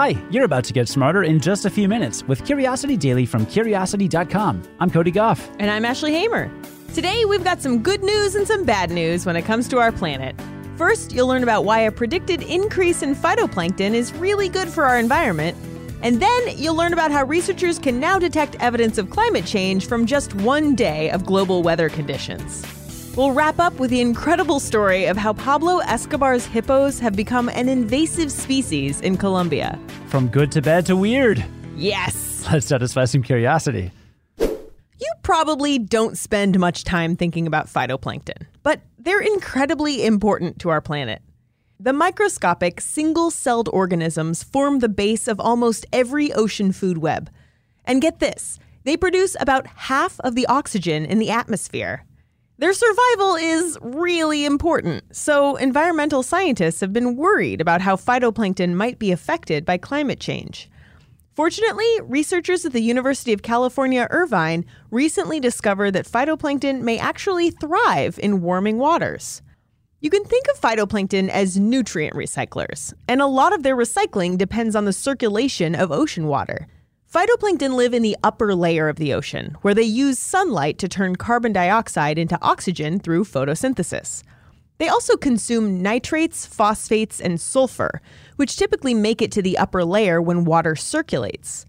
Hi, you're about to get smarter in just a few minutes with Curiosity Daily from Curiosity.com. I'm Cody Gough. And I'm Ashley Hamer. Today, we've got some good news and some bad news when it comes to our planet. First, you'll learn about why a predicted increase in phytoplankton is really good for our environment. And then you'll learn about how researchers can now detect evidence of climate change from just one day of global weather conditions. We'll wrap up with the incredible story of how Pablo Escobar's hippos have become an invasive species in Colombia. From good to bad to weird. Yes! Let's satisfy some curiosity. You probably don't spend much time thinking about phytoplankton, but they're incredibly important to our planet. The microscopic, single celled organisms form the base of almost every ocean food web. And get this they produce about half of the oxygen in the atmosphere. Their survival is really important, so environmental scientists have been worried about how phytoplankton might be affected by climate change. Fortunately, researchers at the University of California, Irvine recently discovered that phytoplankton may actually thrive in warming waters. You can think of phytoplankton as nutrient recyclers, and a lot of their recycling depends on the circulation of ocean water. Phytoplankton live in the upper layer of the ocean, where they use sunlight to turn carbon dioxide into oxygen through photosynthesis. They also consume nitrates, phosphates, and sulfur, which typically make it to the upper layer when water circulates.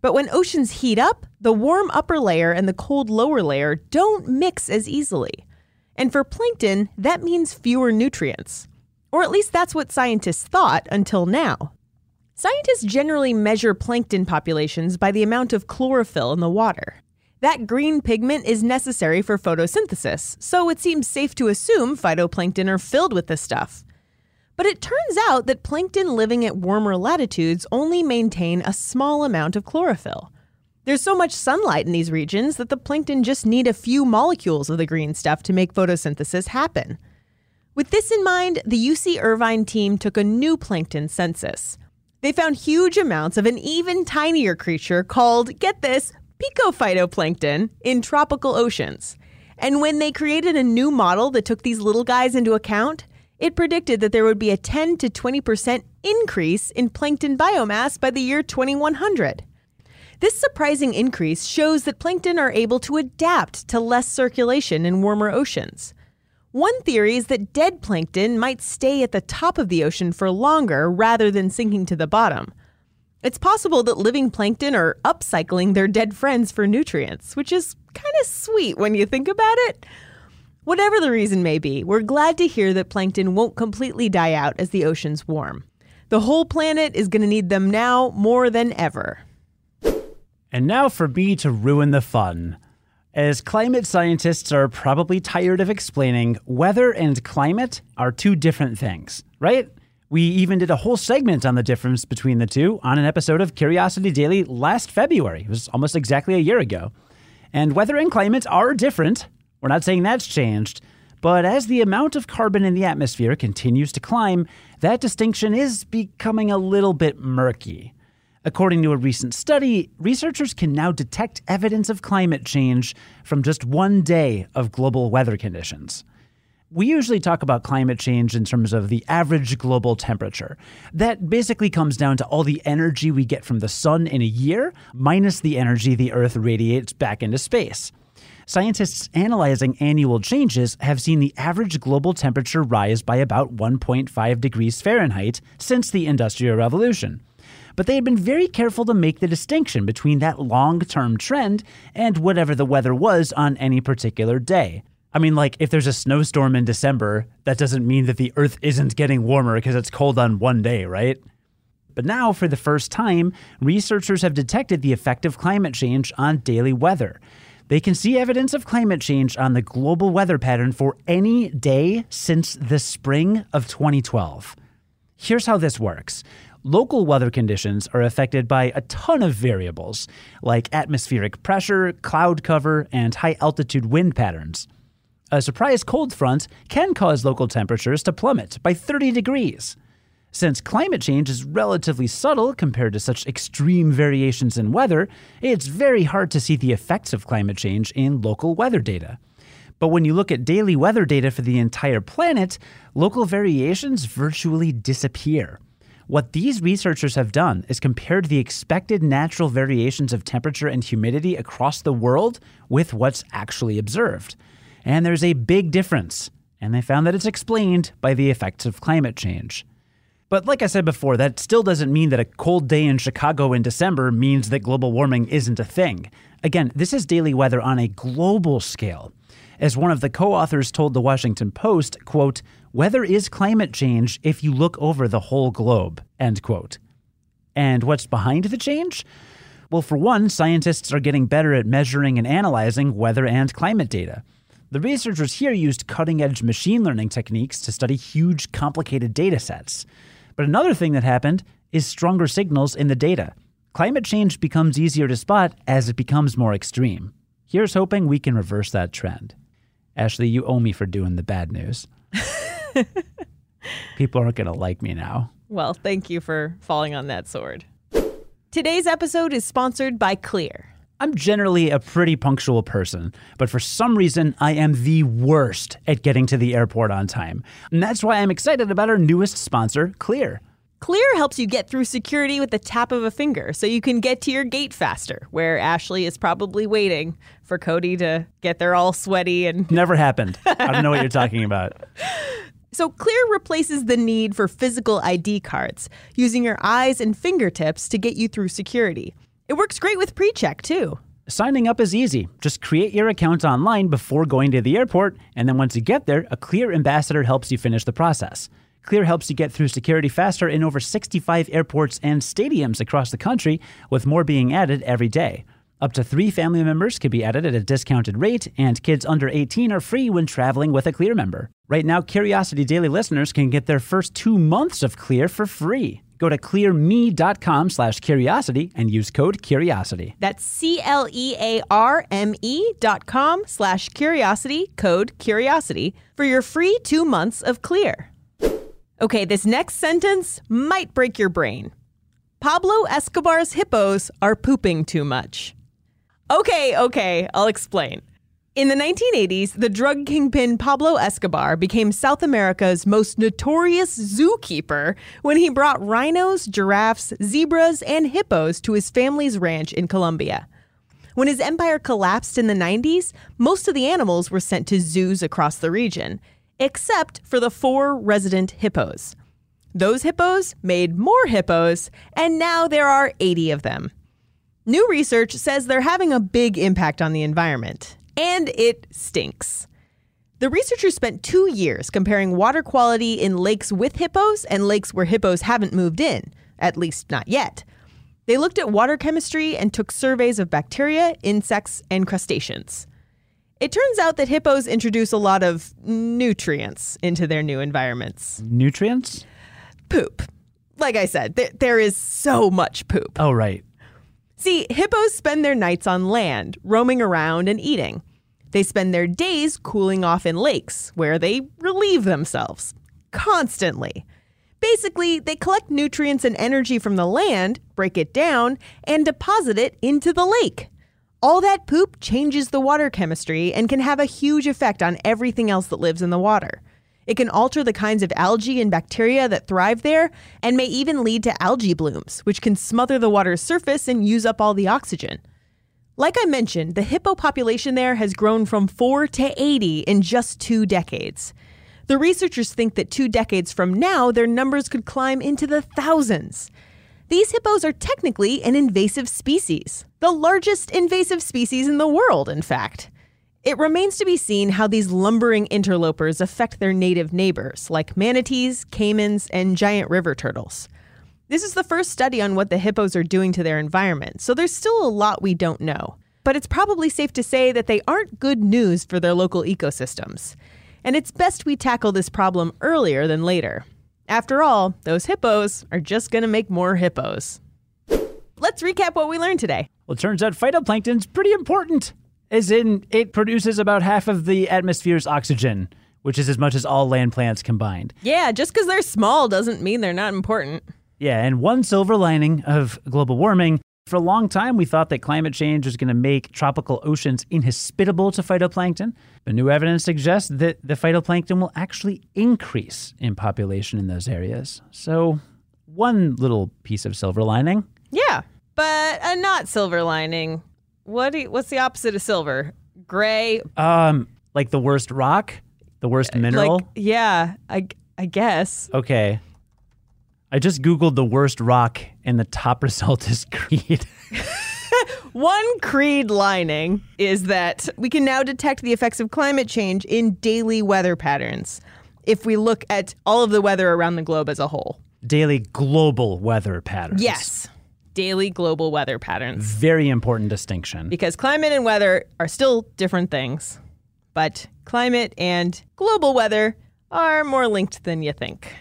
But when oceans heat up, the warm upper layer and the cold lower layer don't mix as easily. And for plankton, that means fewer nutrients. Or at least that's what scientists thought until now. Scientists generally measure plankton populations by the amount of chlorophyll in the water. That green pigment is necessary for photosynthesis, so it seems safe to assume phytoplankton are filled with this stuff. But it turns out that plankton living at warmer latitudes only maintain a small amount of chlorophyll. There's so much sunlight in these regions that the plankton just need a few molecules of the green stuff to make photosynthesis happen. With this in mind, the UC Irvine team took a new plankton census. They found huge amounts of an even tinier creature called, get this, picophytoplankton in tropical oceans. And when they created a new model that took these little guys into account, it predicted that there would be a 10 to 20% increase in plankton biomass by the year 2100. This surprising increase shows that plankton are able to adapt to less circulation in warmer oceans. One theory is that dead plankton might stay at the top of the ocean for longer rather than sinking to the bottom. It's possible that living plankton are upcycling their dead friends for nutrients, which is kind of sweet when you think about it. Whatever the reason may be, we're glad to hear that plankton won't completely die out as the oceans warm. The whole planet is going to need them now more than ever. And now for me to ruin the fun. As climate scientists are probably tired of explaining, weather and climate are two different things, right? We even did a whole segment on the difference between the two on an episode of Curiosity Daily last February. It was almost exactly a year ago. And weather and climate are different. We're not saying that's changed. But as the amount of carbon in the atmosphere continues to climb, that distinction is becoming a little bit murky. According to a recent study, researchers can now detect evidence of climate change from just one day of global weather conditions. We usually talk about climate change in terms of the average global temperature. That basically comes down to all the energy we get from the sun in a year, minus the energy the Earth radiates back into space. Scientists analyzing annual changes have seen the average global temperature rise by about 1.5 degrees Fahrenheit since the Industrial Revolution but they had been very careful to make the distinction between that long term trend and whatever the weather was on any particular day. I mean, like, if there's a snowstorm in December, that doesn't mean that the Earth isn't getting warmer because it's cold on one day, right? But now, for the first time, researchers have detected the effect of climate change on daily weather. They can see evidence of climate change on the global weather pattern for any day since the spring of 2012. Here's how this works local weather conditions are affected by a ton of variables, like atmospheric pressure, cloud cover, and high altitude wind patterns. A surprise cold front can cause local temperatures to plummet by 30 degrees. Since climate change is relatively subtle compared to such extreme variations in weather, it's very hard to see the effects of climate change in local weather data. But when you look at daily weather data for the entire planet, local variations virtually disappear. What these researchers have done is compared the expected natural variations of temperature and humidity across the world with what's actually observed. And there's a big difference, and they found that it's explained by the effects of climate change. But like I said before, that still doesn't mean that a cold day in Chicago in December means that global warming isn't a thing. Again, this is daily weather on a global scale. As one of the co-authors told the Washington Post, quote, weather is climate change if you look over the whole globe, end quote. And what's behind the change? Well, for one, scientists are getting better at measuring and analyzing weather and climate data. The researchers here used cutting edge machine learning techniques to study huge, complicated data sets. But another thing that happened is stronger signals in the data. Climate change becomes easier to spot as it becomes more extreme. Here's hoping we can reverse that trend. Ashley, you owe me for doing the bad news. People aren't going to like me now. Well, thank you for falling on that sword. Today's episode is sponsored by Clear. I'm generally a pretty punctual person, but for some reason, I am the worst at getting to the airport on time. And that's why I'm excited about our newest sponsor, Clear. Clear helps you get through security with the tap of a finger so you can get to your gate faster, where Ashley is probably waiting for Cody to get there all sweaty and. Never happened. I don't know what you're talking about. So, Clear replaces the need for physical ID cards, using your eyes and fingertips to get you through security. It works great with pre check, too. Signing up is easy. Just create your account online before going to the airport, and then once you get there, a Clear ambassador helps you finish the process. Clear helps you get through security faster in over 65 airports and stadiums across the country, with more being added every day. Up to three family members can be added at a discounted rate, and kids under 18 are free when traveling with a Clear member. Right now, Curiosity Daily listeners can get their first two months of Clear for free. Go to clearme.com slash curiosity and use code curiosity. That's C L E A R M E dot com slash curiosity, code curiosity, for your free two months of Clear. Okay, this next sentence might break your brain. Pablo Escobar's hippos are pooping too much. Okay, okay, I'll explain. In the 1980s, the drug kingpin Pablo Escobar became South America's most notorious zookeeper when he brought rhinos, giraffes, zebras, and hippos to his family's ranch in Colombia. When his empire collapsed in the 90s, most of the animals were sent to zoos across the region, except for the four resident hippos. Those hippos made more hippos, and now there are 80 of them. New research says they're having a big impact on the environment, and it stinks. The researchers spent two years comparing water quality in lakes with hippos and lakes where hippos haven't moved in, at least not yet. They looked at water chemistry and took surveys of bacteria, insects, and crustaceans. It turns out that hippos introduce a lot of nutrients into their new environments. Nutrients? Poop. Like I said, th- there is so much poop. Oh, right. See, hippos spend their nights on land, roaming around and eating. They spend their days cooling off in lakes, where they relieve themselves constantly. Basically, they collect nutrients and energy from the land, break it down, and deposit it into the lake. All that poop changes the water chemistry and can have a huge effect on everything else that lives in the water. It can alter the kinds of algae and bacteria that thrive there and may even lead to algae blooms, which can smother the water's surface and use up all the oxygen. Like I mentioned, the hippo population there has grown from 4 to 80 in just two decades. The researchers think that two decades from now, their numbers could climb into the thousands. These hippos are technically an invasive species, the largest invasive species in the world, in fact. It remains to be seen how these lumbering interlopers affect their native neighbors, like manatees, caimans, and giant river turtles. This is the first study on what the hippos are doing to their environment, so there's still a lot we don't know. But it's probably safe to say that they aren't good news for their local ecosystems. And it's best we tackle this problem earlier than later. After all, those hippos are just going to make more hippos. Let's recap what we learned today. Well, it turns out phytoplankton's pretty important, as in it produces about half of the atmosphere's oxygen, which is as much as all land plants combined. Yeah, just because they're small doesn't mean they're not important. Yeah, and one silver lining of global warming for a long time, we thought that climate change was going to make tropical oceans inhospitable to phytoplankton, but new evidence suggests that the phytoplankton will actually increase in population in those areas. So, one little piece of silver lining. Yeah, but a not silver lining. What do you, what's the opposite of silver? Gray. Um, like the worst rock, the worst mineral. Like yeah, I I guess. okay. I just googled the worst rock, and the top result is Creed. One creed lining is that we can now detect the effects of climate change in daily weather patterns if we look at all of the weather around the globe as a whole. Daily global weather patterns. Yes. Daily global weather patterns. Very important distinction. Because climate and weather are still different things, but climate and global weather are more linked than you think.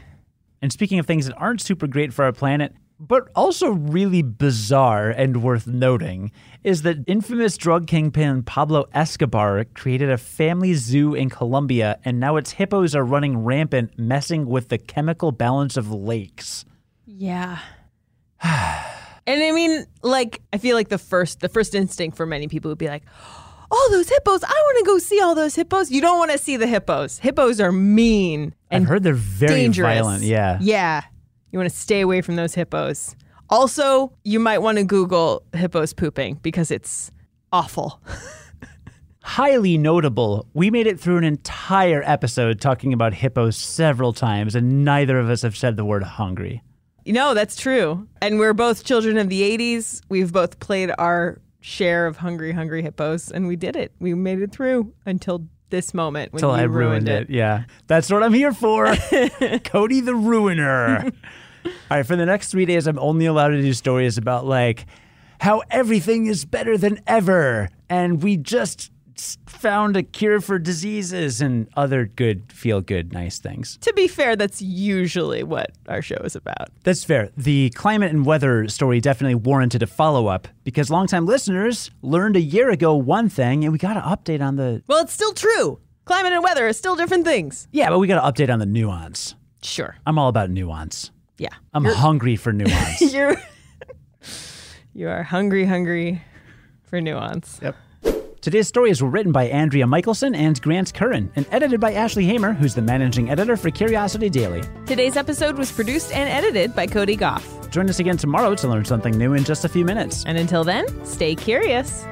And speaking of things that aren't super great for our planet, but also really bizarre and worth noting, is that infamous drug kingpin Pablo Escobar created a family zoo in Colombia, and now its hippos are running rampant, messing with the chemical balance of lakes. Yeah. and I mean, like, I feel like the first the first instinct for many people would be like, all those hippos, I want to go see all those hippos. You don't want to see the hippos. Hippos are mean I've heard they're very dangerous. violent. Yeah. Yeah. You want to stay away from those hippos. Also, you might want to Google hippos pooping because it's awful. Highly notable. We made it through an entire episode talking about hippos several times, and neither of us have said the word hungry. No, that's true. And we're both children of the 80s. We've both played our share of Hungry Hungry Hippos, and we did it. We made it through until this moment when Till I ruined it. Yeah. That's what I'm here for. Cody the Ruiner. All right. For the next three days, I'm only allowed to do stories about like how everything is better than ever. And we just found a cure for diseases and other good, feel good, nice things. To be fair, that's usually what our show is about. That's fair. The climate and weather story definitely warranted a follow up because longtime listeners learned a year ago one thing and we got to update on the. Well, it's still true. Climate and weather are still different things. Yeah, but we got to update on the nuance. Sure. I'm all about nuance. Yeah. I'm hungry for nuance. You're you are hungry, hungry for nuance. Yep. Today's stories were written by Andrea Michelson and Grant Currin and edited by Ashley Hamer, who's the managing editor for Curiosity Daily. Today's episode was produced and edited by Cody Gough. Join us again tomorrow to learn something new in just a few minutes. And until then, stay curious.